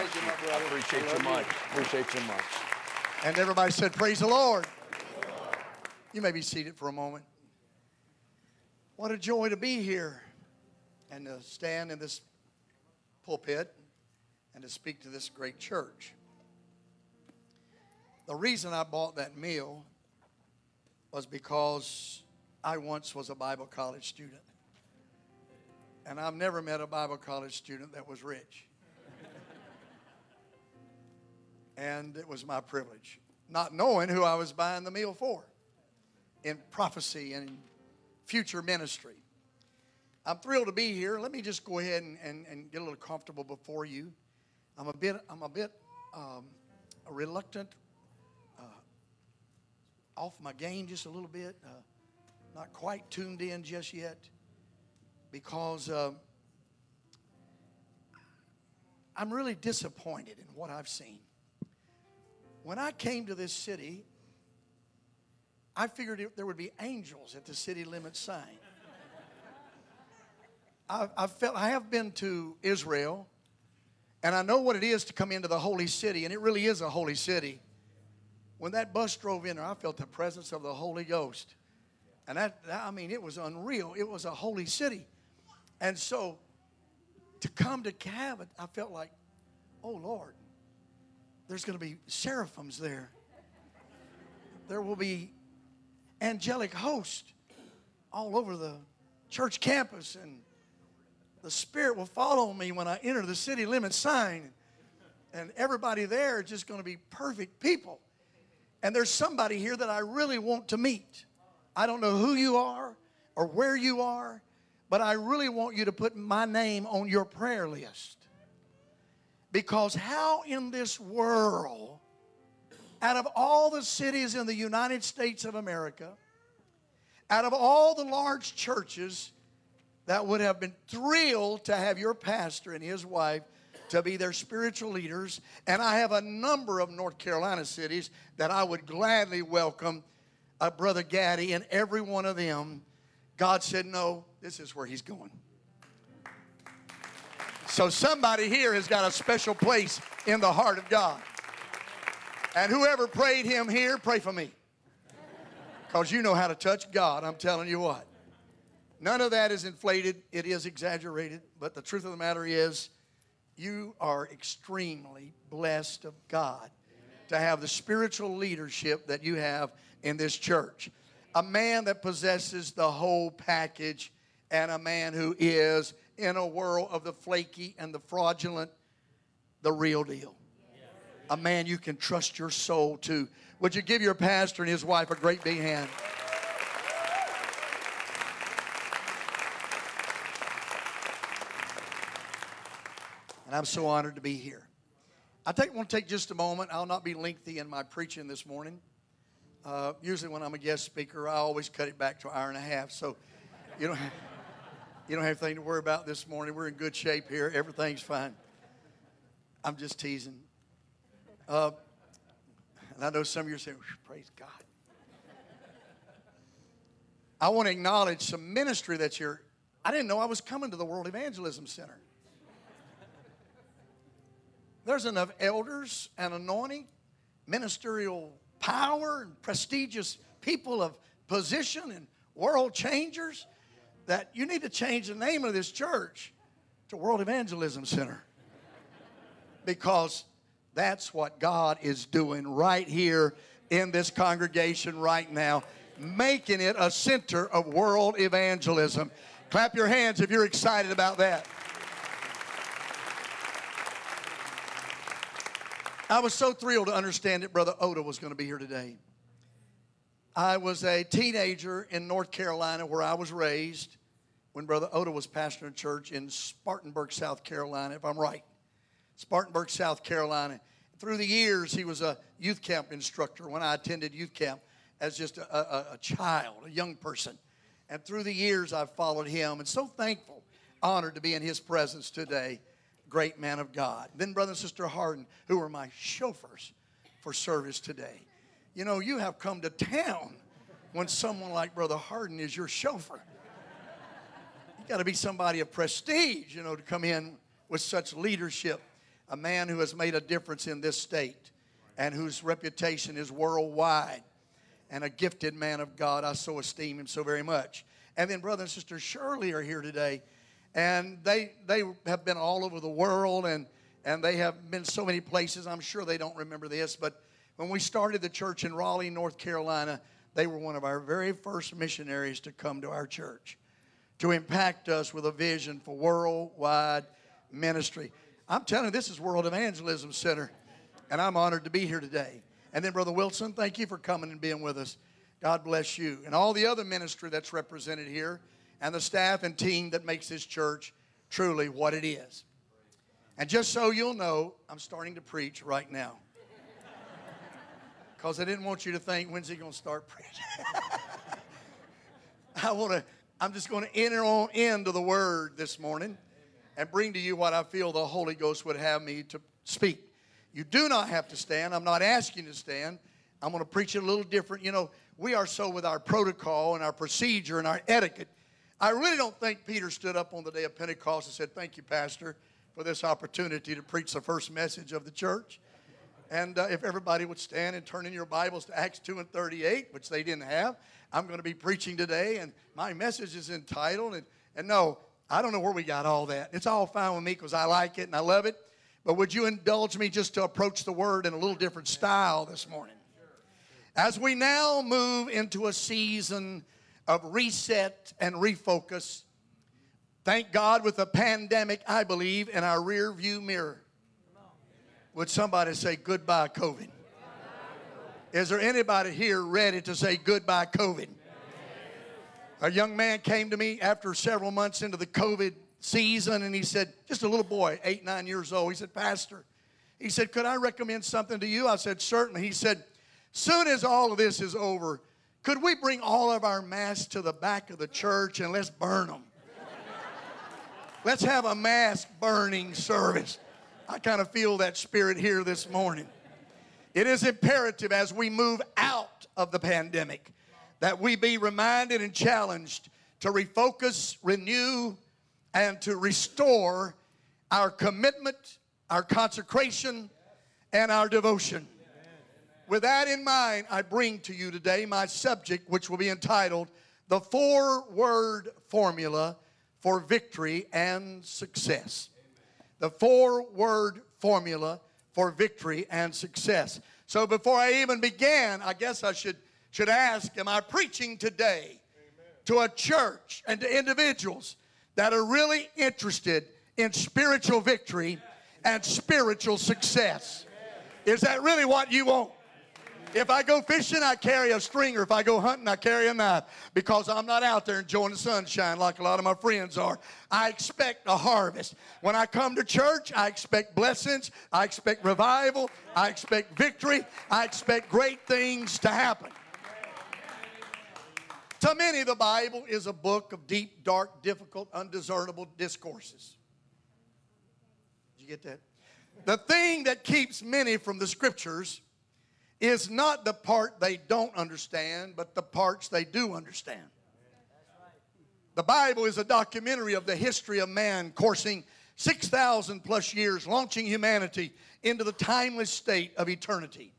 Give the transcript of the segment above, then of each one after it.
Thank you, my brother. Appreciate I you love much. Appreciate you much. And everybody said, Praise the Lord. You may be seated for a moment. What a joy to be here and to stand in this pulpit and to speak to this great church. The reason I bought that meal was because I once was a Bible college student. And I've never met a Bible college student that was rich. And it was my privilege, not knowing who I was buying the meal for in prophecy and future ministry. I'm thrilled to be here. Let me just go ahead and, and, and get a little comfortable before you. I'm a bit, I'm a bit um, reluctant, uh, off my game just a little bit, uh, not quite tuned in just yet, because uh, I'm really disappointed in what I've seen. When I came to this city, I figured there would be angels at the city limit sign. I, I felt I have been to Israel, and I know what it is to come into the holy city, and it really is a holy city. When that bus drove in there, I felt the presence of the Holy Ghost, and that I mean, it was unreal. It was a holy city, and so to come to Cabot, I felt like, oh Lord, there's going to be seraphims there. There will be angelic hosts all over the church campus and the spirit will follow me when i enter the city limit sign. And everybody there is just going to be perfect people. And there's somebody here that i really want to meet. I don't know who you are or where you are but i really want you to put my name on your prayer list because how in this world out of all the cities in the United States of America, out of all the large churches that would have been thrilled to have your pastor and his wife to be their spiritual leaders, and I have a number of North Carolina cities that I would gladly welcome uh, Brother Gaddy and every one of them. God said, No, this is where he's going. So somebody here has got a special place in the heart of God. And whoever prayed him here, pray for me. Because you know how to touch God, I'm telling you what. None of that is inflated, it is exaggerated. But the truth of the matter is, you are extremely blessed of God to have the spiritual leadership that you have in this church. A man that possesses the whole package, and a man who is in a world of the flaky and the fraudulent, the real deal a man you can trust your soul to. Would you give your pastor and his wife a great big hand? And I'm so honored to be here. I take, want to take just a moment. I'll not be lengthy in my preaching this morning. Uh, usually, when I'm a guest speaker, I always cut it back to an hour and a half. So, you have, you don't have anything to worry about this morning. We're in good shape here. Everything's fine. I'm just teasing. Uh, and I know some of you are saying, praise God. I want to acknowledge some ministry that's here. I didn't know I was coming to the World Evangelism Center. There's enough elders and anointing, ministerial power, and prestigious people of position and world changers that you need to change the name of this church to World Evangelism Center. Because that's what God is doing right here in this congregation right now, making it a center of world evangelism. Clap your hands if you're excited about that. I was so thrilled to understand that Brother Oda was going to be here today. I was a teenager in North Carolina where I was raised when Brother Oda was pastoring a church in Spartanburg, South Carolina, if I'm right. Spartanburg, South Carolina. Through the years, he was a youth camp instructor when I attended youth camp as just a, a, a child, a young person. And through the years, I've followed him and so thankful, honored to be in his presence today great man of God. Then Brother and Sister Harden, who are my chauffeurs for service today. You know, you have come to town when someone like Brother Harden is your chauffeur. Got to be somebody of prestige, you know, to come in with such leadership. a man who has made a difference in this state and whose reputation is worldwide and a gifted man of God. I so esteem him so very much. And then brother and sister Shirley are here today. And they, they have been all over the world and, and they have been so many places. I'm sure they don't remember this, but when we started the church in Raleigh, North Carolina, they were one of our very first missionaries to come to our church to impact us with a vision for worldwide ministry. I'm telling you, this is World Evangelism Center, and I'm honored to be here today. And then, Brother Wilson, thank you for coming and being with us. God bless you. And all the other ministry that's represented here, and the staff and team that makes this church truly what it is. And just so you'll know, I'm starting to preach right now. Because I didn't want you to think, when's he going to start preaching? I want to, I'm just going to enter on into the word this morning and bring to you what I feel the Holy Ghost would have me to speak. You do not have to stand. I'm not asking you to stand. I'm going to preach it a little different. You know, we are so with our protocol and our procedure and our etiquette. I really don't think Peter stood up on the day of Pentecost and said, Thank you, Pastor, for this opportunity to preach the first message of the church. And uh, if everybody would stand and turn in your Bibles to Acts 2 and 38, which they didn't have, I'm going to be preaching today, and my message is entitled, and, and no, I don't know where we got all that. It's all fine with me because I like it and I love it. But would you indulge me just to approach the word in a little different style this morning? As we now move into a season of reset and refocus, thank God with the pandemic, I believe, in our rear view mirror. Would somebody say goodbye, COVID? Is there anybody here ready to say goodbye, COVID? A young man came to me after several months into the COVID season and he said, just a little boy, eight, nine years old. He said, Pastor, he said, could I recommend something to you? I said, certainly. He said, soon as all of this is over, could we bring all of our masks to the back of the church and let's burn them? let's have a mask burning service. I kind of feel that spirit here this morning. It is imperative as we move out of the pandemic that we be reminded and challenged to refocus, renew, and to restore our commitment, our consecration, and our devotion. With that in mind, I bring to you today my subject, which will be entitled The Four Word Formula for Victory and Success. The four word formula for victory and success. So before I even began, I guess I should, should ask Am I preaching today to a church and to individuals that are really interested in spiritual victory and spiritual success. Is that really what you want? If I go fishing, I carry a stringer. If I go hunting, I carry a knife because I'm not out there enjoying the sunshine like a lot of my friends are. I expect a harvest. When I come to church, I expect blessings. I expect revival. I expect victory. I expect great things to happen. To many, the Bible is a book of deep, dark, difficult, undiscernible discourses. Did you get that? The thing that keeps many from the scriptures is not the part they don't understand, but the parts they do understand. The Bible is a documentary of the history of man coursing 6,000 plus years, launching humanity into the timeless state of eternity.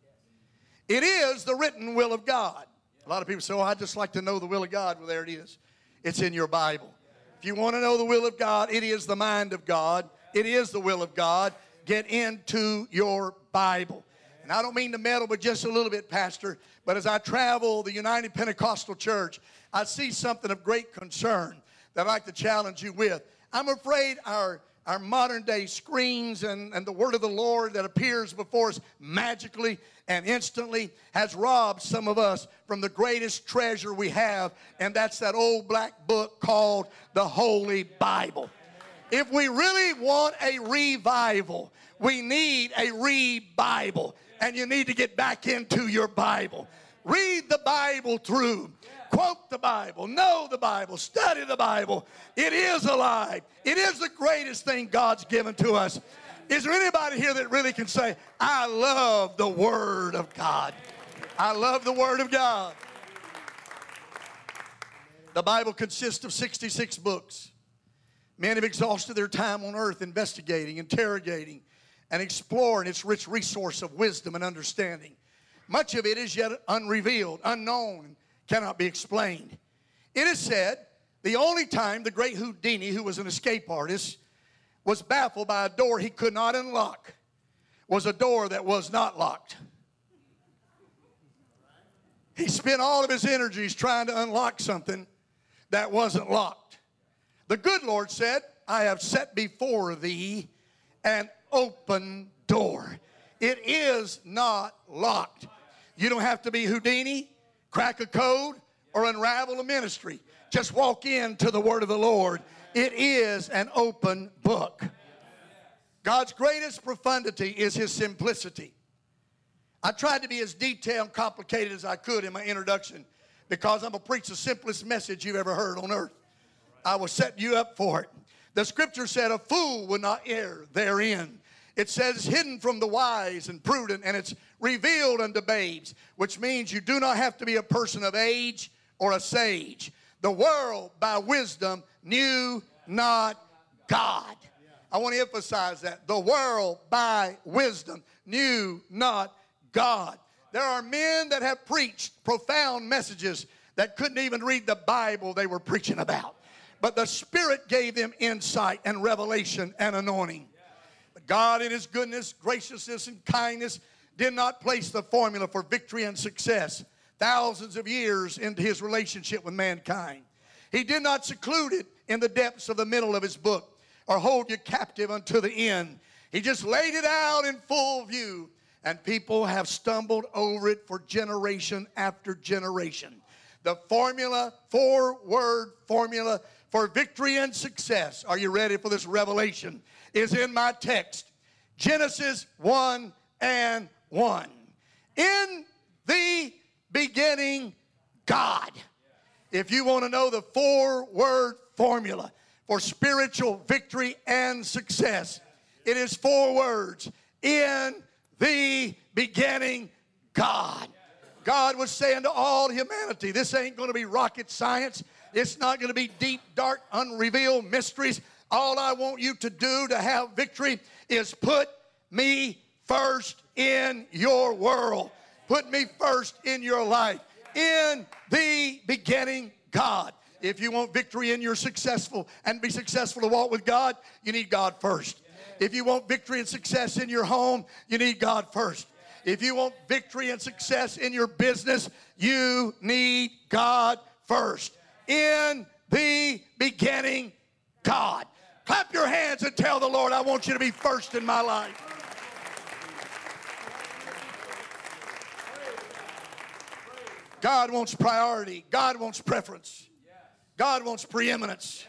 It is the written will of God. A lot of people say, Oh, I'd just like to know the will of God. Well, there it is. It's in your Bible. If you want to know the will of God, it is the mind of God, it is the will of God. Get into your Bible. And I don't mean to meddle but just a little bit, Pastor, but as I travel the United Pentecostal Church, I see something of great concern that I'd like to challenge you with. I'm afraid our our modern day screens and, and the word of the Lord that appears before us magically and instantly has robbed some of us from the greatest treasure we have, and that's that old black book called the Holy Bible. If we really want a revival, we need a re-Bible, and you need to get back into your Bible. Read the Bible through quote the Bible, know the Bible, study the Bible. It is alive. It is the greatest thing God's given to us. Is there anybody here that really can say, I love the Word of God? I love the Word of God. The Bible consists of 66 books. Men have exhausted their time on earth investigating, interrogating, and exploring its rich resource of wisdom and understanding. Much of it is yet unrevealed, unknown, cannot be explained. It is said the only time the great Houdini, who was an escape artist, was baffled by a door he could not unlock was a door that was not locked. He spent all of his energies trying to unlock something that wasn't locked. The good Lord said, I have set before thee an open door. It is not locked. You don't have to be Houdini, crack a code, or unravel a ministry. Just walk into the word of the Lord. It is an open book. God's greatest profundity is his simplicity. I tried to be as detailed and complicated as I could in my introduction because I'm going to preach the simplest message you've ever heard on earth. I will set you up for it. The scripture said, A fool would not err therein. It says, hidden from the wise and prudent, and it's revealed unto babes, which means you do not have to be a person of age or a sage. The world by wisdom knew not God. I want to emphasize that. The world by wisdom knew not God. There are men that have preached profound messages that couldn't even read the Bible they were preaching about. But the Spirit gave them insight and revelation and anointing. God, in His goodness, graciousness, and kindness, did not place the formula for victory and success thousands of years into His relationship with mankind. He did not seclude it in the depths of the middle of His book or hold you captive unto the end. He just laid it out in full view, and people have stumbled over it for generation after generation. The formula, four word formula for victory and success, are you ready for this revelation? Is in my text Genesis 1 and 1. In the beginning, God. If you want to know the four word formula, for spiritual victory and success. It is four words In the beginning, God. God was saying to all humanity, this ain't going to be rocket science. It's not going to be deep, dark, unrevealed mysteries. All I want you to do to have victory is put me first in your world. Put me first in your life. In the beginning, God. If you want victory and you're successful and be successful to walk with God, you need God first. If you want victory and success in your home, you need God first. If you want victory and success in your business, you need God first. In the beginning, God. Clap your hands and tell the Lord, I want you to be first in my life. God wants priority. God wants preference. God wants preeminence.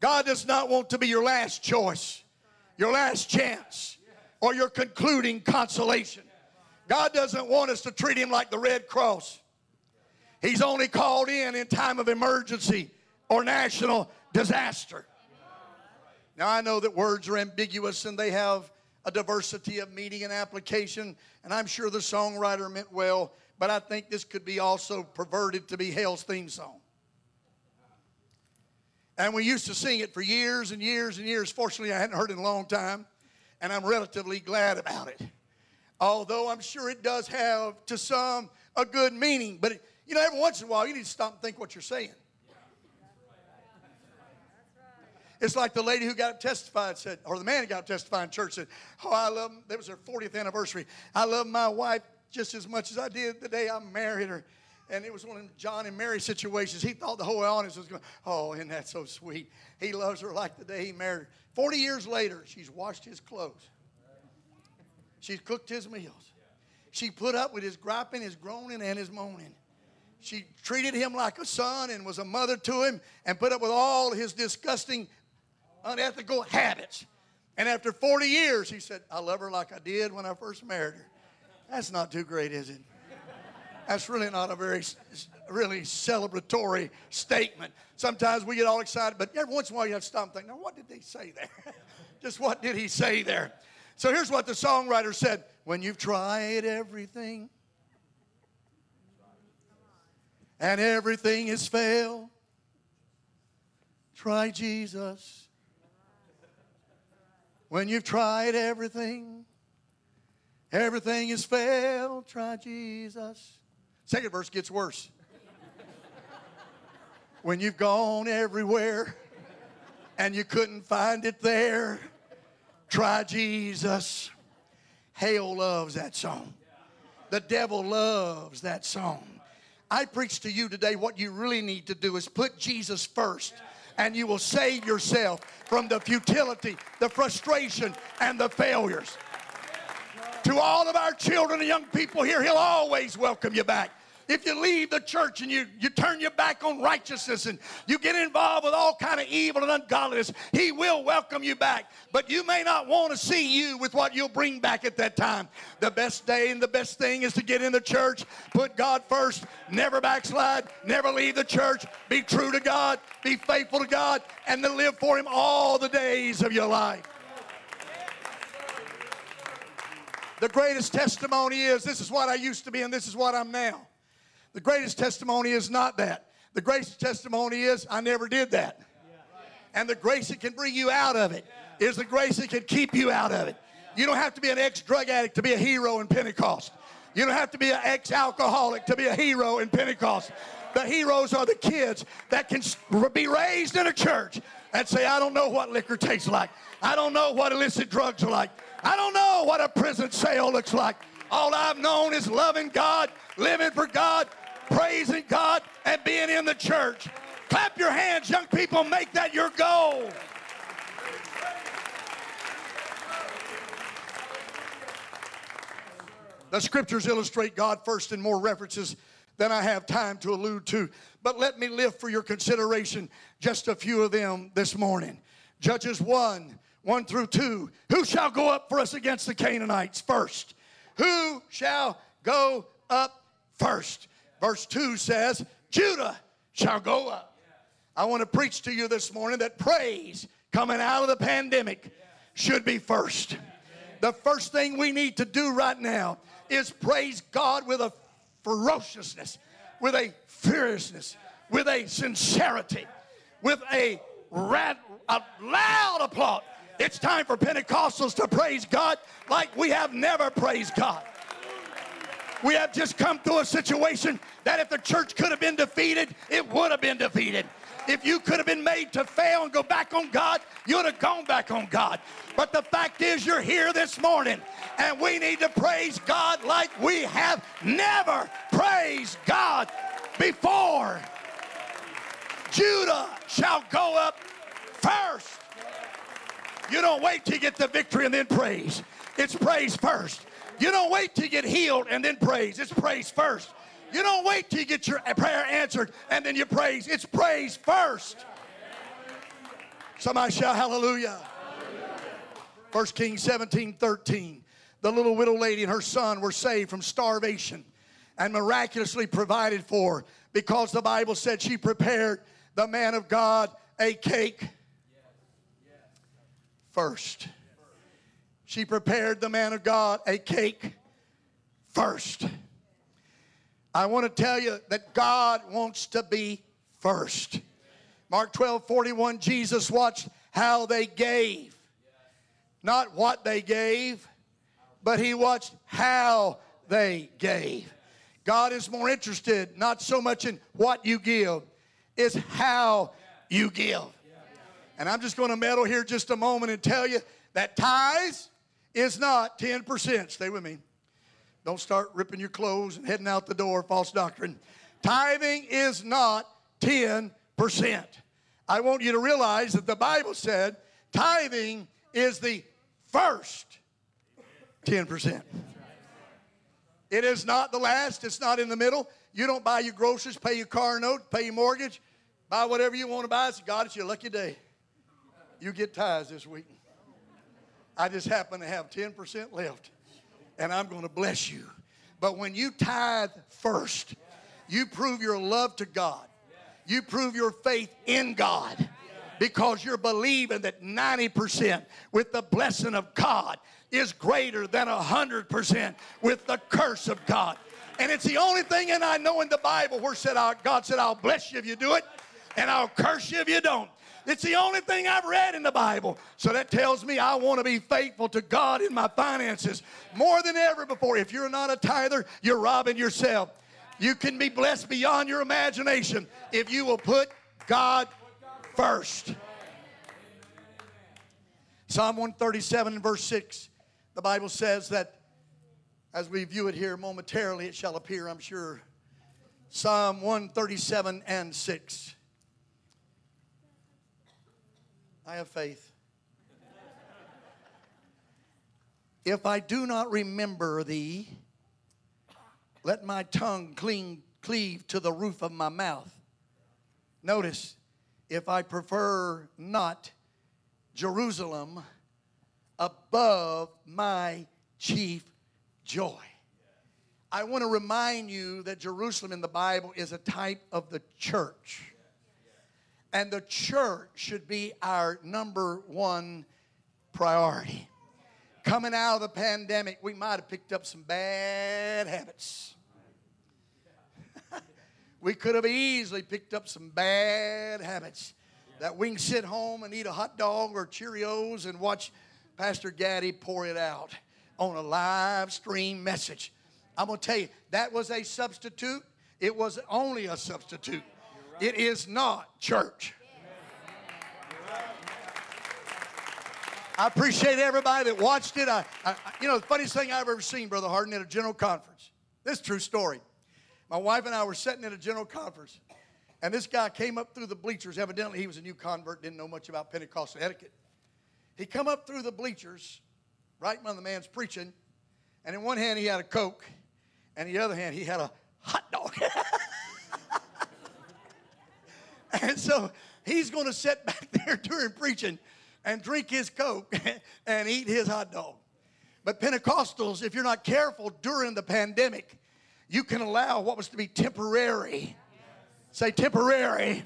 God does not want to be your last choice, your last chance, or your concluding consolation. God doesn't want us to treat Him like the Red Cross. He's only called in in time of emergency or national disaster. Now, I know that words are ambiguous and they have a diversity of meaning and application, and I'm sure the songwriter meant well, but I think this could be also perverted to be hell's theme song. And we used to sing it for years and years and years. Fortunately, I hadn't heard it in a long time, and I'm relatively glad about it. Although I'm sure it does have, to some, a good meaning. But, it, you know, every once in a while, you need to stop and think what you're saying. It's like the lady who got up testified said, or the man who got up testified in church said, Oh, I love, him. that was her 40th anniversary. I love my wife just as much as I did the day I married her and it was one of John and Mary situations. He thought the whole audience was going, oh, isn't that so sweet? He loves her like the day he married her. 40 years later, she's washed his clothes. She's cooked his meals. She put up with his griping, his groaning, and his moaning. She treated him like a son and was a mother to him and put up with all his disgusting, unethical habits. And after 40 years, he said, I love her like I did when I first married her. That's not too great, is it? That's really not a very, really celebratory statement. Sometimes we get all excited, but every once in a while you have to stop and think, now what did they say there? Just what did he say there? So here's what the songwriter said When you've tried everything and everything has failed, try Jesus. When you've tried everything, everything has failed, try Jesus. Second verse gets worse. when you've gone everywhere and you couldn't find it there, try Jesus. Hell loves that song. The devil loves that song. I preach to you today what you really need to do is put Jesus first and you will save yourself from the futility, the frustration, and the failures. To all of our children and young people here, He'll always welcome you back. If you leave the church and you, you turn your back on righteousness and you get involved with all kind of evil and ungodliness, he will welcome you back. But you may not want to see you with what you'll bring back at that time. The best day and the best thing is to get in the church, put God first, never backslide, never leave the church, be true to God, be faithful to God, and to live for him all the days of your life. The greatest testimony is this is what I used to be and this is what I'm now. The greatest testimony is not that. The greatest testimony is I never did that. And the grace that can bring you out of it is the grace that can keep you out of it. You don't have to be an ex drug addict to be a hero in Pentecost. You don't have to be an ex alcoholic to be a hero in Pentecost. The heroes are the kids that can be raised in a church and say, I don't know what liquor tastes like. I don't know what illicit drugs are like. I don't know what a prison cell looks like. All I've known is loving God, living for God, praising God, and being in the church. Clap your hands, young people, make that your goal. The scriptures illustrate God first in more references than I have time to allude to. But let me lift for your consideration just a few of them this morning. Judges 1 1 through 2. Who shall go up for us against the Canaanites first? Who shall go up first? Verse 2 says, Judah shall go up. I want to preach to you this morning that praise coming out of the pandemic should be first. The first thing we need to do right now is praise God with a ferociousness, with a fierceness, with a sincerity, with a, a loud applause. It's time for Pentecostals to praise God like we have never praised God. We have just come through a situation that if the church could have been defeated, it would have been defeated. If you could have been made to fail and go back on God, you would have gone back on God. But the fact is, you're here this morning, and we need to praise God like we have never praised God before. Judah shall go up first. You don't wait till you get the victory and then praise. It's praise first. You don't wait till you get healed and then praise. It's praise first. You don't wait till you get your prayer answered and then you praise. It's praise first. Somebody shout hallelujah. 1 Kings 17 13. The little widow lady and her son were saved from starvation and miraculously provided for because the Bible said she prepared the man of God a cake first. She prepared the man of God a cake first. I want to tell you that God wants to be first. Mark 12 41, Jesus watched how they gave. Not what they gave, but he watched how they gave. God is more interested not so much in what you give, is how you give. And I'm just going to meddle here just a moment and tell you that tithes is not 10%. Stay with me. Don't start ripping your clothes and heading out the door, false doctrine. Tithing is not 10%. I want you to realize that the Bible said tithing is the first 10%. It is not the last, it's not in the middle. You don't buy your groceries, pay your car note, pay your mortgage, buy whatever you want to buy. Say, God, it's your lucky day. You get tithes this week. I just happen to have 10% left and I'm going to bless you. But when you tithe first, you prove your love to God. You prove your faith in God because you're believing that 90% with the blessing of God is greater than 100% with the curse of God. And it's the only thing and I know in the Bible where said God said, I'll bless you if you do it, and I'll curse you if you don't. It's the only thing I've read in the Bible. So that tells me I want to be faithful to God in my finances more than ever before. If you're not a tither, you're robbing yourself. You can be blessed beyond your imagination if you will put God first. Psalm 137 and verse 6, the Bible says that as we view it here momentarily, it shall appear, I'm sure. Psalm 137 and 6. I have faith. if I do not remember thee, let my tongue cling, cleave to the roof of my mouth. Notice, if I prefer not Jerusalem above my chief joy. I want to remind you that Jerusalem in the Bible is a type of the church. And the church should be our number one priority. Coming out of the pandemic, we might have picked up some bad habits. we could have easily picked up some bad habits that we can sit home and eat a hot dog or Cheerios and watch Pastor Gaddy pour it out on a live stream message. I'm going to tell you, that was a substitute. It was only a substitute. It is not church. I appreciate everybody that watched it. I, I, you know, the funniest thing I've ever seen, Brother Harden, at a general conference. This true story. My wife and I were sitting at a general conference, and this guy came up through the bleachers. Evidently, he was a new convert, didn't know much about Pentecostal etiquette. He come up through the bleachers, right when the man's preaching, and in one hand he had a Coke, and in the other hand he had a hot dog. and so he's going to sit back there during preaching and drink his Coke and eat his hot dog. But Pentecostals, if you're not careful during the pandemic, you can allow what was to be temporary. Say temporary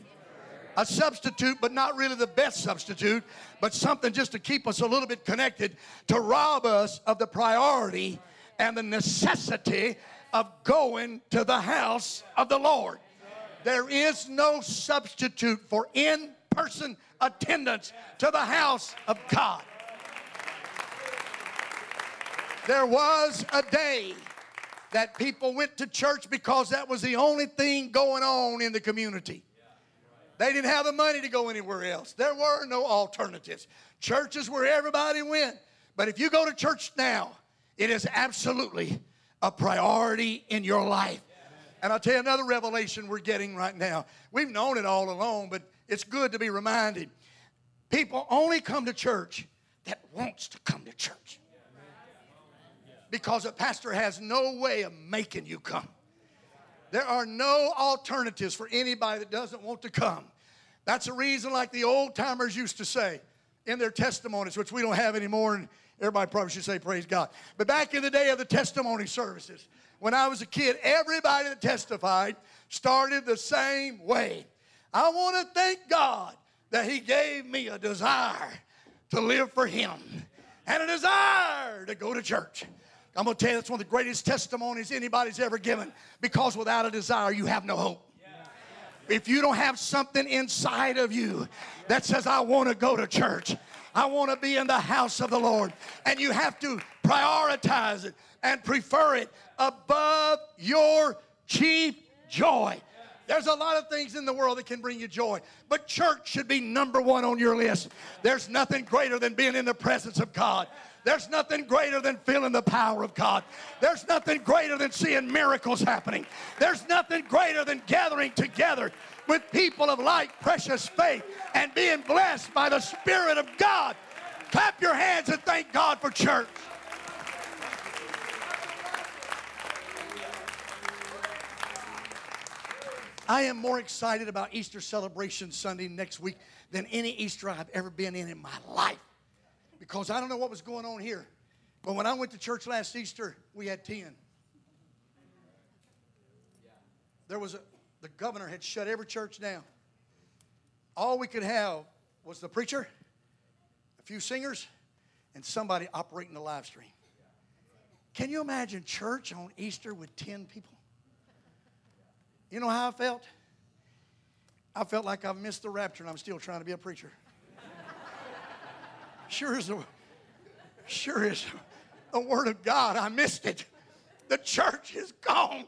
a substitute, but not really the best substitute, but something just to keep us a little bit connected, to rob us of the priority and the necessity of going to the house of the Lord. There is no substitute for in person attendance to the house of God. There was a day that people went to church because that was the only thing going on in the community. They didn't have the money to go anywhere else. There were no alternatives. Churches where everybody went. But if you go to church now, it is absolutely a priority in your life. And I'll tell you another revelation we're getting right now. We've known it all along, but it's good to be reminded. People only come to church that wants to come to church. Because a pastor has no way of making you come. There are no alternatives for anybody that doesn't want to come. That's a reason, like the old timers used to say in their testimonies, which we don't have anymore, and everybody probably should say, Praise God. But back in the day of the testimony services, when I was a kid, everybody that testified started the same way. I want to thank God that He gave me a desire to live for Him and a desire to go to church. I'm going to tell you, that's one of the greatest testimonies anybody's ever given because without a desire, you have no hope. If you don't have something inside of you that says, I want to go to church, I want to be in the house of the Lord, and you have to prioritize it and prefer it above your chief joy. There's a lot of things in the world that can bring you joy, but church should be number one on your list. There's nothing greater than being in the presence of God. There's nothing greater than feeling the power of God. There's nothing greater than seeing miracles happening. There's nothing greater than gathering together with people of like precious faith and being blessed by the Spirit of God. Clap your hands and thank God for church. I am more excited about Easter celebration Sunday next week than any Easter I've ever been in in my life because I don't know what was going on here. But when I went to church last Easter, we had 10. There was a, the governor had shut every church down. All we could have was the preacher, a few singers, and somebody operating the live stream. Can you imagine church on Easter with 10 people? You know how I felt? I felt like I've missed the rapture and I'm still trying to be a preacher. Sure is the, sure is the word of God. I missed it. The church is gone,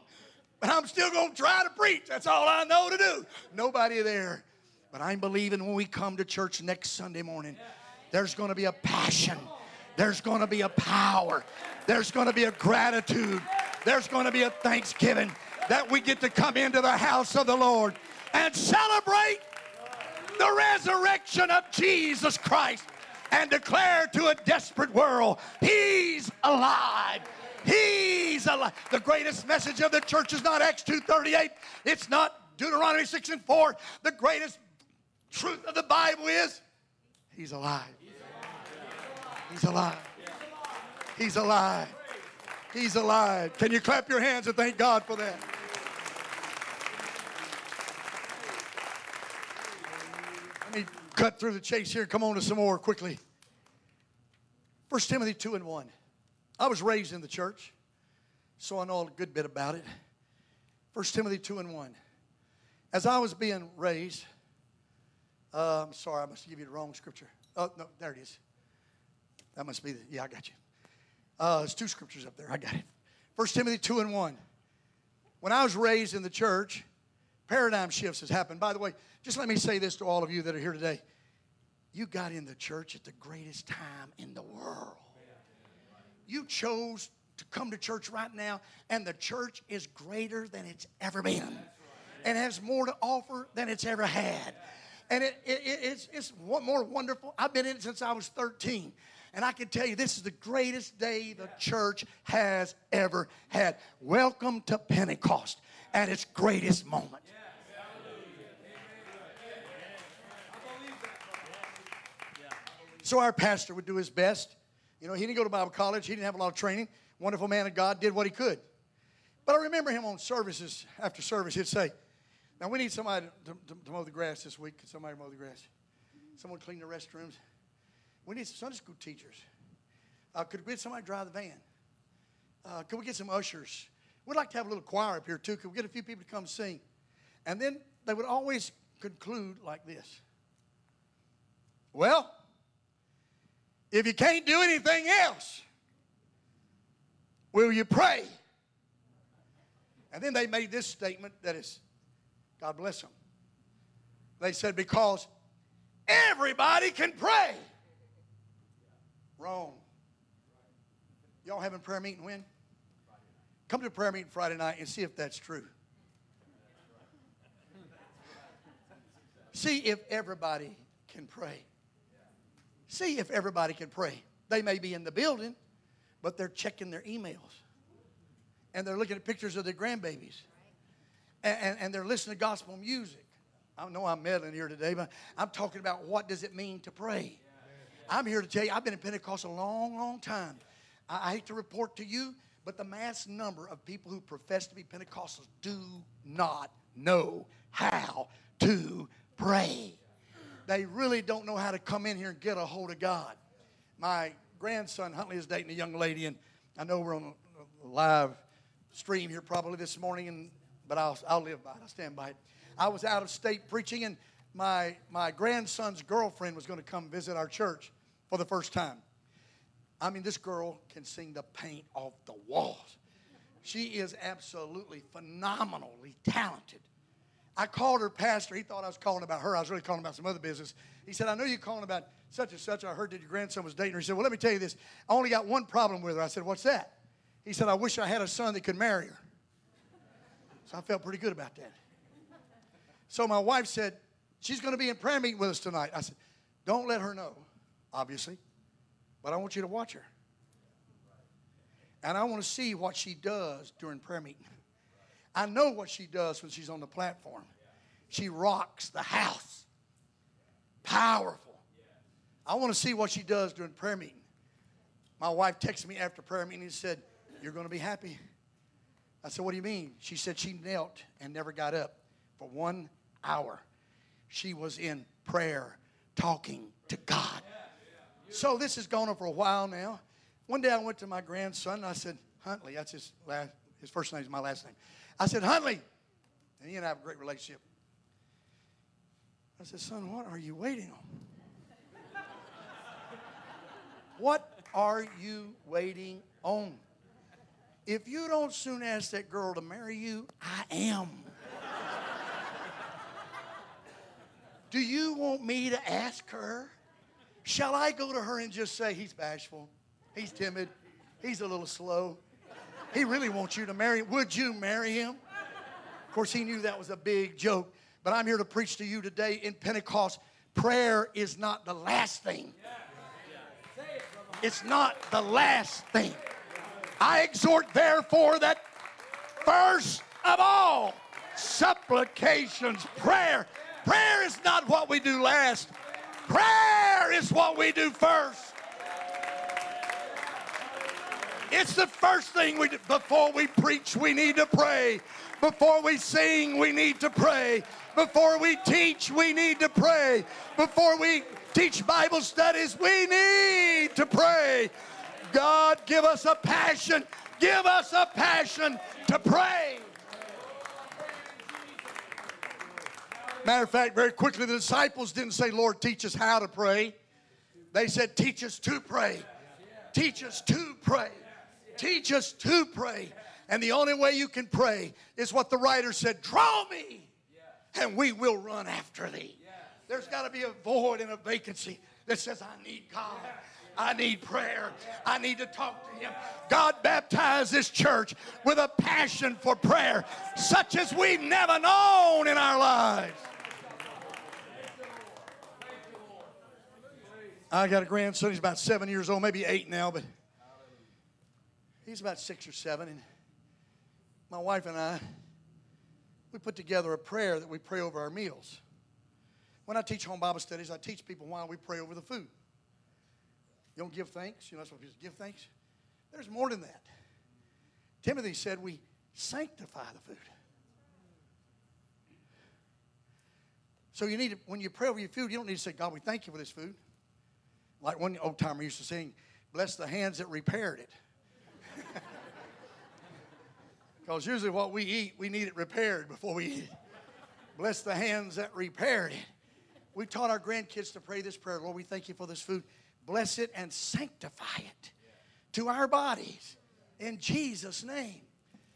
but I'm still going to try to preach. That's all I know to do. Nobody there. But I'm believing when we come to church next Sunday morning, there's going to be a passion. There's going to be a power. There's going to be a gratitude. There's going to be a thanksgiving that we get to come into the house of the Lord and celebrate the resurrection of Jesus Christ and declare to a desperate world, He's alive. He's alive. The greatest message of the church is not Acts 2.38. It's not Deuteronomy 6 and 4. The greatest truth of the Bible is He's alive. He's alive. He's alive. He's alive. Can you clap your hands and thank God for that? Let me cut through the chase here. Come on to some more quickly. 1 Timothy 2 and 1. I was raised in the church, so I know a good bit about it. 1 Timothy 2 and 1. As I was being raised, uh, I'm sorry, I must give you the wrong scripture. Oh, no, there it is. That must be the, yeah, I got you. Uh, there's two scriptures up there. I got it. 1 Timothy 2 and 1. When I was raised in the church, paradigm shifts has happened. By the way, just let me say this to all of you that are here today. You got in the church at the greatest time in the world. You chose to come to church right now, and the church is greater than it's ever been and has more to offer than it's ever had. And it, it, it's, it's more wonderful. I've been in it since I was 13. And I can tell you, this is the greatest day the church has ever had. Welcome to Pentecost at its greatest moment. So our pastor would do his best. You know, he didn't go to Bible college, he didn't have a lot of training. Wonderful man of God, did what he could. But I remember him on services after service, he'd say, Now we need somebody to, to, to mow the grass this week. Can somebody mow the grass? Someone clean the restrooms. We need some Sunday school teachers. Uh, could we get somebody to drive the van? Uh, could we get some ushers? We'd like to have a little choir up here too. Could we get a few people to come sing? And then they would always conclude like this Well, if you can't do anything else, will you pray? And then they made this statement that is, God bless them. They said, because everybody can pray. Wrong. Y'all having prayer meeting when? Come to a prayer meeting Friday night and see if that's true. see if everybody can pray. See if everybody can pray. They may be in the building, but they're checking their emails. And they're looking at pictures of their grandbabies. And, and, and they're listening to gospel music. I know I'm meddling here today, but I'm talking about what does it mean to pray. I'm here to tell you, I've been in Pentecost a long, long time. I, I hate to report to you, but the mass number of people who profess to be Pentecostals do not know how to pray. They really don't know how to come in here and get a hold of God. My grandson Huntley is dating a young lady, and I know we're on a live stream here probably this morning, and but I'll, I'll live by it. I'll stand by it. I was out of state preaching, and my, my grandson's girlfriend was going to come visit our church for the first time. I mean, this girl can sing the paint off the walls. She is absolutely phenomenally talented. I called her pastor. He thought I was calling about her. I was really calling about some other business. He said, I know you're calling about such and such. I heard that your grandson was dating her. He said, Well, let me tell you this. I only got one problem with her. I said, What's that? He said, I wish I had a son that could marry her. So I felt pretty good about that. So my wife said, She's going to be in prayer meeting with us tonight. I said, Don't let her know obviously, but I want you to watch her. And I want to see what she does during prayer meeting. I know what she does when she's on the platform. She rocks the house. Powerful. I want to see what she does during prayer meeting. My wife texted me after prayer meeting and said, You're going to be happy. I said, What do you mean? She said she knelt and never got up for one hour. She was in prayer talking to God. So this has gone on for a while now. One day I went to my grandson and I said, Huntley, that's his last, his first name is my last name. I said, Huntley, and he and I have a great relationship. I said, Son, what are you waiting on? what are you waiting on? If you don't soon ask that girl to marry you, I am. Do you want me to ask her? Shall I go to her and just say, He's bashful, he's timid, he's a little slow, he really wants you to marry him? Would you marry him? Of course, he knew that was a big joke, but I'm here to preach to you today in Pentecost. Prayer is not the last thing. It's not the last thing. I exhort, therefore, that first of all, supplications, prayer. Prayer is not what we do last, prayer is what we do first. It's the first thing we do. Before we preach, we need to pray. Before we sing, we need to pray. Before we teach, we need to pray. Before we teach Bible studies, we need to pray. God, give us a passion. Give us a passion to pray. Matter of fact, very quickly, the disciples didn't say, Lord, teach us how to pray. They said, teach us to pray. Teach us to pray. Teach us to pray. And the only way you can pray is what the writer said draw me, and we will run after thee. There's got to be a void and a vacancy that says, I need God. I need prayer. I need to talk to Him. God baptized this church with a passion for prayer, such as we've never known in our lives. I got a grandson. He's about seven years old, maybe eight now, but he's about six or seven. And my wife and I, we put together a prayer that we pray over our meals. When I teach home Bible studies, I teach people why we pray over the food. You don't give thanks. You know that's what people give thanks. There's more than that. Timothy said we sanctify the food. So you need to, when you pray over your food, you don't need to say, God, we thank you for this food. Like one old timer used to sing, bless the hands that repaired it. Because usually what we eat, we need it repaired before we eat it. Bless the hands that repaired it. We taught our grandkids to pray this prayer Lord, we thank you for this food bless it and sanctify it to our bodies in Jesus' name.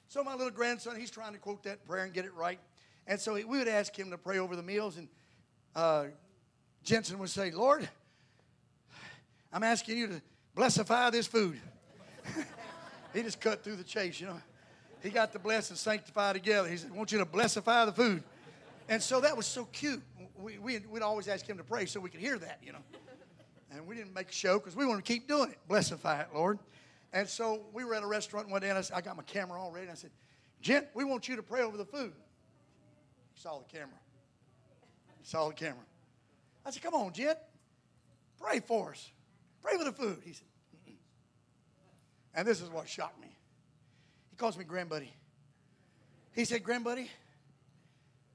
So, my little grandson, he's trying to quote that prayer and get it right. And so we would ask him to pray over the meals, and uh, Jensen would say, Lord, I'm asking you to blessify this food. he just cut through the chase, you know. He got the bless and sanctify together. He said, I want you to blessify the food. And so that was so cute. We, we, would always ask him to pray so we could hear that, you know. And we didn't make a show because we wanted to keep doing it. Blessify it, Lord. And so we were at a restaurant one day, and I, said, I got my camera all ready. And I said, Gent, we want you to pray over the food. He saw the camera. He saw the camera. I said, Come on, Gent. Pray for us. Pray for the food. He said, Mm-mm. and this is what shocked me. He calls me grandbuddy. He said, Grandbuddy,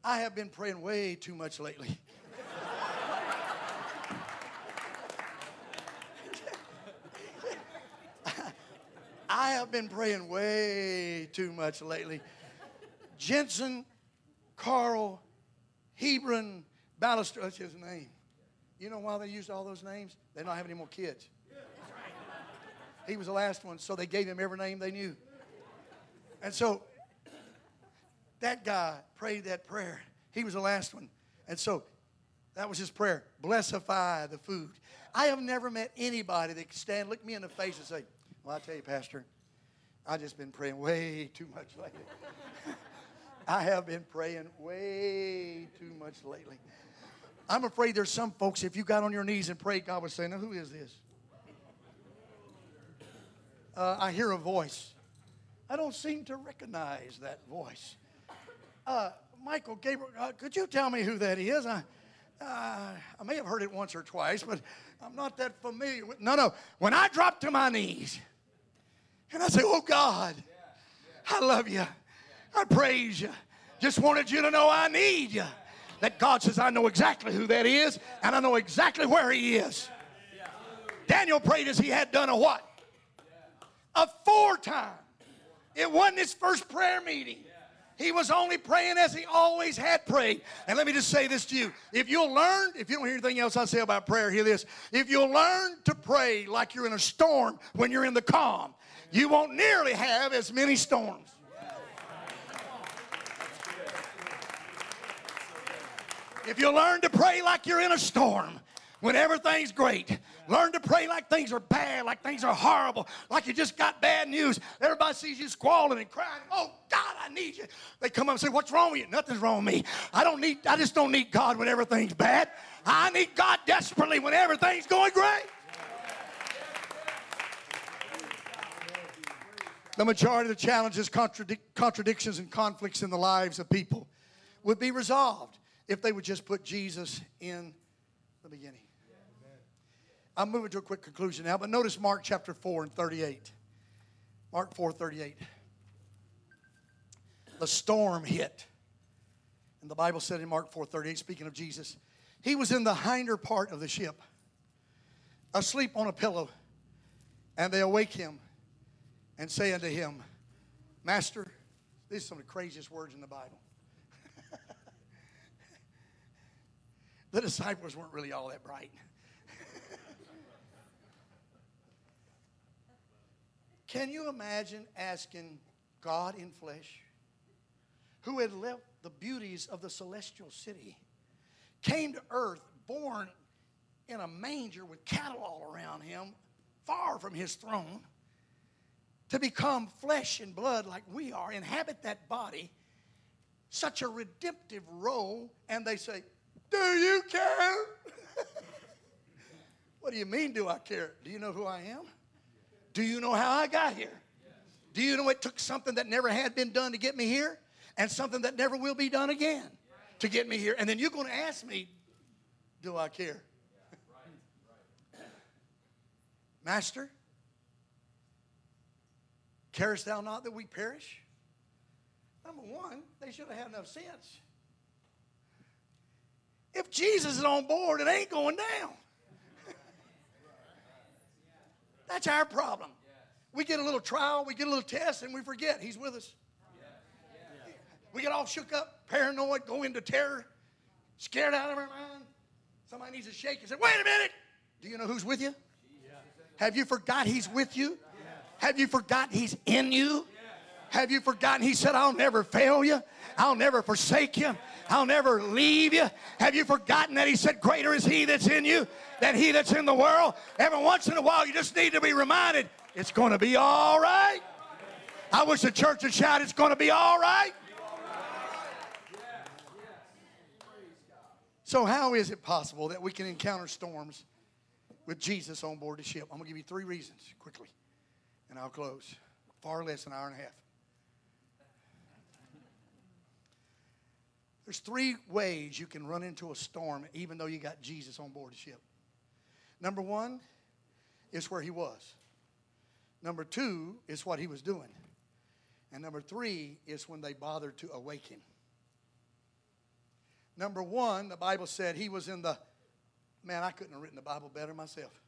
I have been praying way too much lately. I have been praying way too much lately. Jensen, Carl, Hebron, Ballister, that's his name. You know why they used all those names? They don't have any more kids. He was the last one, so they gave him every name they knew. And so that guy prayed that prayer. He was the last one. And so that was his prayer. Blessify the food. I have never met anybody that could stand, look me in the face and say, Well, I tell you, Pastor, I've just been praying way too much lately. I have been praying way too much lately. I'm afraid there's some folks, if you got on your knees and prayed, God would say, Now, who is this? Uh, I hear a voice. I don't seem to recognize that voice. Uh, Michael Gabriel, uh, could you tell me who that is? I, uh, I may have heard it once or twice, but I'm not that familiar with. No, no. When I drop to my knees and I say, "Oh God, I love you, I praise you," just wanted you to know I need you. That God says, "I know exactly who that is, and I know exactly where He is." Daniel prayed as he had done a what? A four time. It wasn't his first prayer meeting. He was only praying as he always had prayed. And let me just say this to you. If you'll learn, if you don't hear anything else I say about prayer, hear this. If you'll learn to pray like you're in a storm when you're in the calm, you won't nearly have as many storms. If you learn to pray like you're in a storm, when everything's great. Learn to pray like things are bad, like things are horrible, like you just got bad news. Everybody sees you squalling and crying. Oh God, I need you. They come up and say, What's wrong with you? Nothing's wrong with me. I don't need, I just don't need God when everything's bad. I need God desperately when everything's going great. The majority of the challenges, contradic- contradictions, and conflicts in the lives of people would be resolved if they would just put Jesus in the beginning. I'm moving to a quick conclusion now, but notice Mark chapter 4 and 38. Mark 4 38. The storm hit. And the Bible said in Mark 4 38, speaking of Jesus, he was in the hinder part of the ship, asleep on a pillow, and they awake him and say unto him, Master, these are some of the craziest words in the Bible. the disciples weren't really all that bright. Can you imagine asking God in flesh, who had left the beauties of the celestial city, came to earth, born in a manger with cattle all around him, far from his throne, to become flesh and blood like we are, inhabit that body, such a redemptive role, and they say, Do you care? what do you mean, do I care? Do you know who I am? Do you know how I got here? Do you know it took something that never had been done to get me here and something that never will be done again to get me here? And then you're going to ask me, Do I care? Master, carest thou not that we perish? Number one, they should have had enough sense. If Jesus is on board, it ain't going down. That's our problem. We get a little trial, we get a little test, and we forget He's with us. We get all shook up, paranoid, go into terror, scared out of our mind. Somebody needs to shake and say, Wait a minute. Do you know who's with you? Have you forgot He's with you? Have you forgot He's in you? Have you forgotten He said, I'll never fail you? I'll never forsake you. I'll never leave you. Have you forgotten that He said, Greater is He that's in you than He that's in the world? Every once in a while, you just need to be reminded it's going to be all right. I wish the church would shout, It's going to be all right. So, how is it possible that we can encounter storms with Jesus on board the ship? I'm going to give you three reasons quickly, and I'll close. Far less than an hour and a half. There's three ways you can run into a storm even though you got Jesus on board the ship. Number one is where he was. Number two is what he was doing. And number three is when they bothered to awake him. Number one, the Bible said he was in the, man, I couldn't have written the Bible better myself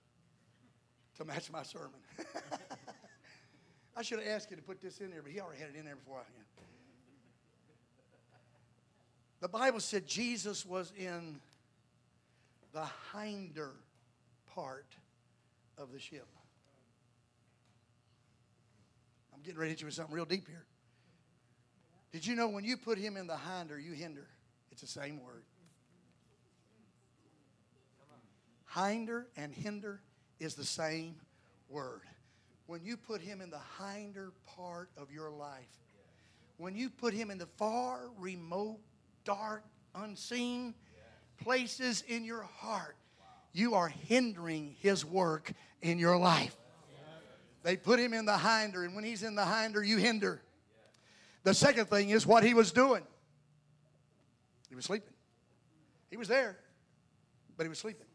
to match my sermon. I should have asked you to put this in there, but he already had it in there before I. Yeah. The Bible said Jesus was in the hinder part of the ship. I'm getting ready to hit you with something real deep here. Did you know when you put him in the hinder, you hinder? It's the same word. Hinder and hinder is the same word. When you put him in the hinder part of your life, when you put him in the far remote dark, unseen places in your heart, you are hindering his work in your life. They put him in the hinder, and when he's in the hinder, you hinder. The second thing is what he was doing. He was sleeping. He was there, but he was sleeping.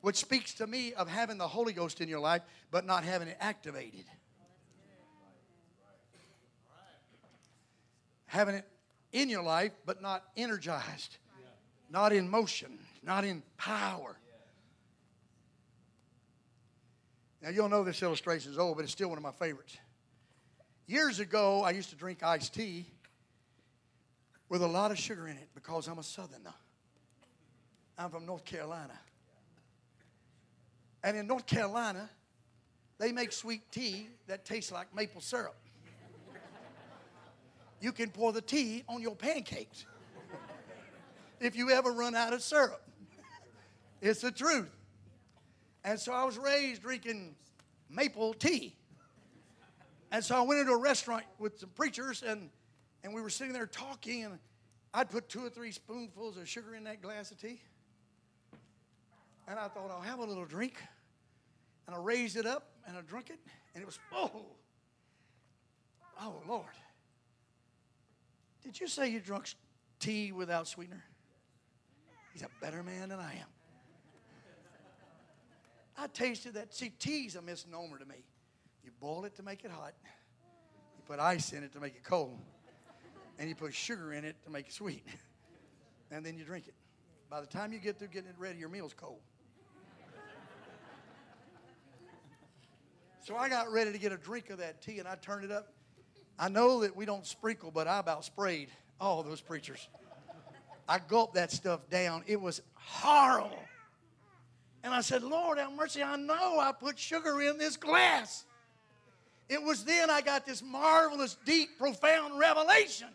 Which speaks to me of having the Holy Ghost in your life, but not having it activated. Having it in your life, but not energized, not in motion, not in power. Now, you'll know this illustration is old, but it's still one of my favorites. Years ago, I used to drink iced tea, with a lot of sugar in it because I'm a southerner. I'm from North Carolina. And in North Carolina, they make sweet tea that tastes like maple syrup. You can pour the tea on your pancakes if you ever run out of syrup. It's the truth. And so I was raised drinking maple tea. And so I went into a restaurant with some preachers, and, and we were sitting there talking, and I'd put two or three spoonfuls of sugar in that glass of tea. And I thought, I'll have a little drink. And I raised it up, and I drank it, and it was, oh, oh, Lord. Did you say you drank tea without sweetener? He's a better man than I am. I tasted that. See, tea's a misnomer to me. You boil it to make it hot, you put ice in it to make it cold, and you put sugar in it to make it sweet. And then you drink it. By the time you get through getting it ready, your meal's cold. So I got ready to get a drink of that tea and I turned it up. I know that we don't sprinkle, but I about sprayed all those preachers. I gulped that stuff down. It was horrible. And I said, Lord, have mercy. I know I put sugar in this glass. It was then I got this marvelous, deep, profound revelation.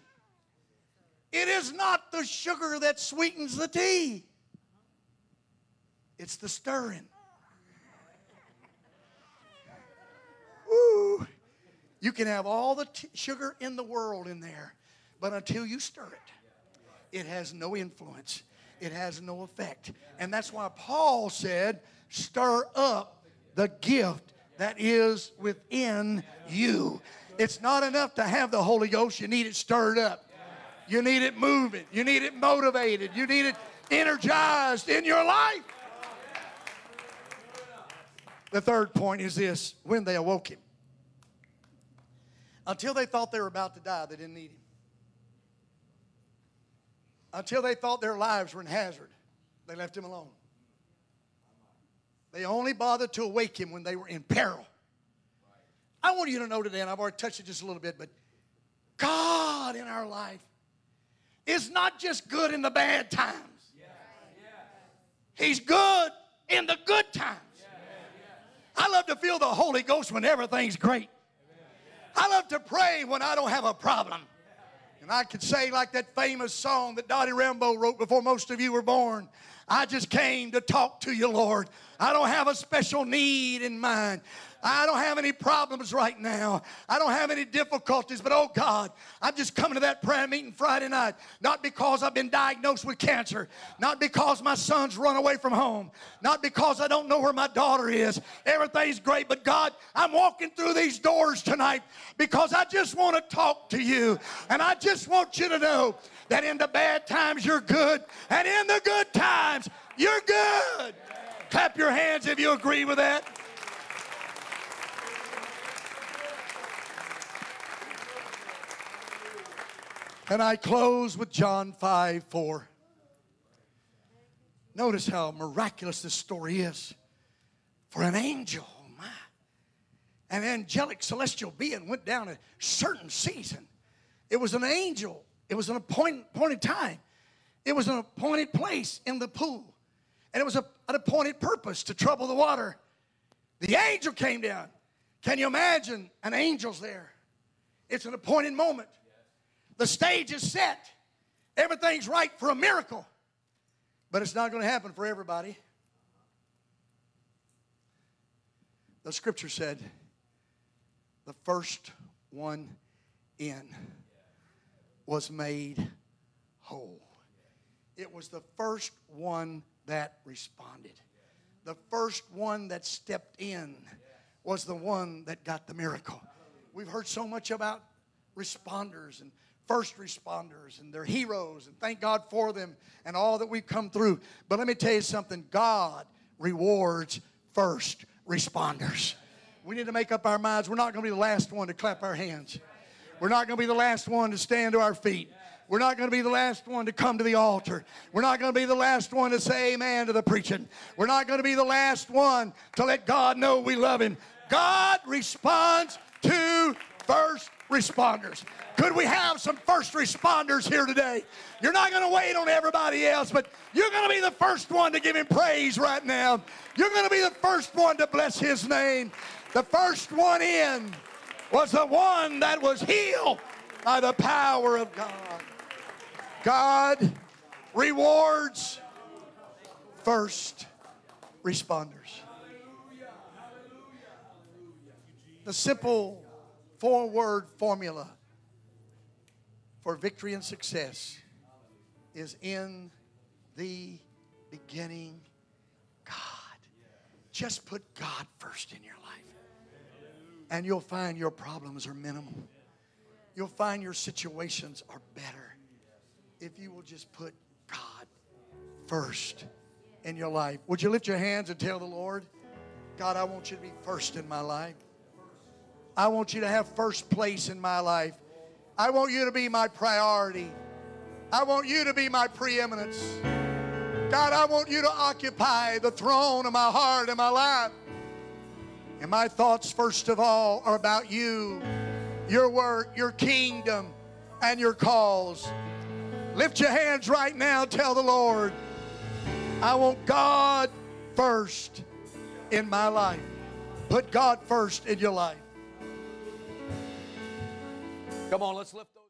It is not the sugar that sweetens the tea, it's the stirring. Woo. You can have all the t- sugar in the world in there, but until you stir it, it has no influence. It has no effect. And that's why Paul said, stir up the gift that is within you. It's not enough to have the Holy Ghost, you need it stirred up. You need it moving. You need it motivated. You need it energized in your life. The third point is this when they awoke him. Until they thought they were about to die, they didn't need him. Until they thought their lives were in hazard, they left him alone. They only bothered to awake him when they were in peril. I want you to know today, and I've already touched it just a little bit, but God in our life is not just good in the bad times. He's good in the good times. I love to feel the Holy Ghost when everything's great. I love to pray when I don't have a problem. And I could say, like that famous song that Dottie Rambo wrote before most of you were born I just came to talk to you, Lord. I don't have a special need in mind. I don't have any problems right now. I don't have any difficulties, but oh God, I'm just coming to that prayer meeting Friday night, not because I've been diagnosed with cancer, not because my son's run away from home, not because I don't know where my daughter is. Everything's great, but God, I'm walking through these doors tonight because I just want to talk to you. And I just want you to know that in the bad times you're good, and in the good times you're good. Clap your hands if you agree with that. And I close with John 5 4. Notice how miraculous this story is. For an angel, my, an angelic celestial being went down a certain season. It was an angel, it was an appointed, time, it was an appointed place in the pool, and it was a, an appointed purpose to trouble the water. The angel came down. Can you imagine an angel's there? It's an appointed moment. The stage is set. Everything's right for a miracle. But it's not going to happen for everybody. The scripture said, the first one in was made whole. It was the first one that responded. The first one that stepped in was the one that got the miracle. We've heard so much about responders and first responders and they're heroes and thank God for them and all that we've come through. But let me tell you something God rewards first responders. We need to make up our minds. We're not going to be the last one to clap our hands. We're not going to be the last one to stand to our feet. We're not going to be the last one to come to the altar. We're not going to be the last one to say amen to the preaching. We're not going to be the last one to let God know we love Him. God responds to first responders. Could we have some first responders here today? You're not going to wait on everybody else, but you're going to be the first one to give him praise right now. You're going to be the first one to bless his name. The first one in was the one that was healed by the power of God. God rewards first responders. The simple four word formula for victory and success is in the beginning, God. Just put God first in your life. And you'll find your problems are minimal. You'll find your situations are better if you will just put God first in your life. Would you lift your hands and tell the Lord, God, I want you to be first in my life. I want you to have first place in my life. I want you to be my priority. I want you to be my preeminence. God, I want you to occupy the throne of my heart and my life. And my thoughts, first of all, are about you, your work, your kingdom, and your cause. Lift your hands right now. Tell the Lord, I want God first in my life. Put God first in your life. Come on, let's lift.